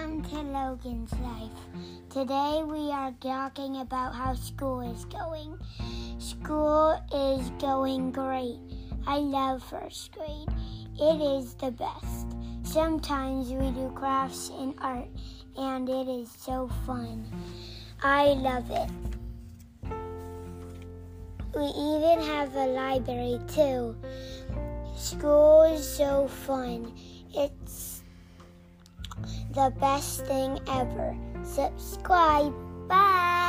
Welcome to Logan's Life. Today we are talking about how school is going. School is going great. I love first grade. It is the best. Sometimes we do crafts and art, and it is so fun. I love it. We even have a library too. School is so fun. It's the best thing ever. Subscribe. Bye.